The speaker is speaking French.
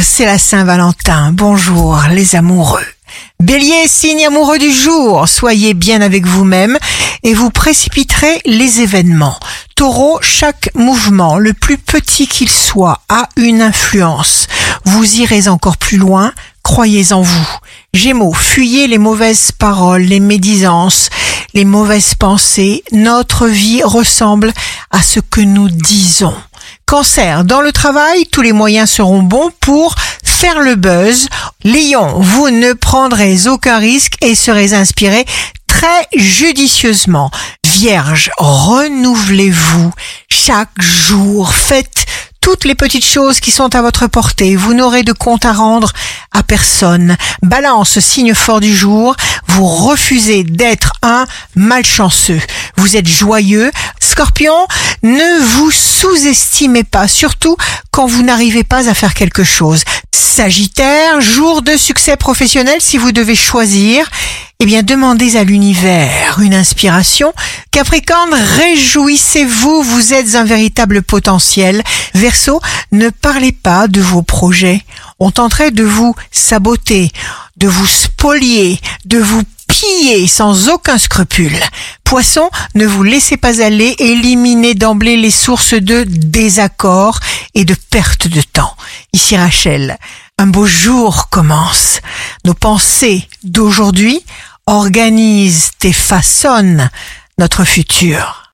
C'est la Saint-Valentin. Bonjour les amoureux. Bélier, signe amoureux du jour, soyez bien avec vous-même et vous précipiterez les événements. Taureau, chaque mouvement, le plus petit qu'il soit, a une influence. Vous irez encore plus loin, croyez en vous. Gémeaux, fuyez les mauvaises paroles, les médisances, les mauvaises pensées. Notre vie ressemble à ce que nous disons. Cancer, dans le travail, tous les moyens seront bons pour faire le buzz. Lion, vous ne prendrez aucun risque et serez inspiré très judicieusement. Vierge, renouvelez-vous chaque jour. Faites toutes les petites choses qui sont à votre portée. Vous n'aurez de compte à rendre à personne. Balance, signe fort du jour. Vous refusez d'être un malchanceux. Vous êtes joyeux. Scorpion, ne vous sous-estimez pas, surtout quand vous n'arrivez pas à faire quelque chose. Sagittaire, jour de succès professionnel si vous devez choisir. Eh bien, demandez à l'univers une inspiration. Capricorne, réjouissez-vous, vous êtes un véritable potentiel. Verseau, ne parlez pas de vos projets. On tenterait de vous saboter, de vous spolier, de vous piller sans aucun scrupule. Poisson, ne vous laissez pas aller, éliminez d'emblée les sources de désaccord et de perte de temps. Ici Rachel, un beau jour commence. Nos pensées d'aujourd'hui organisent et façonnent notre futur.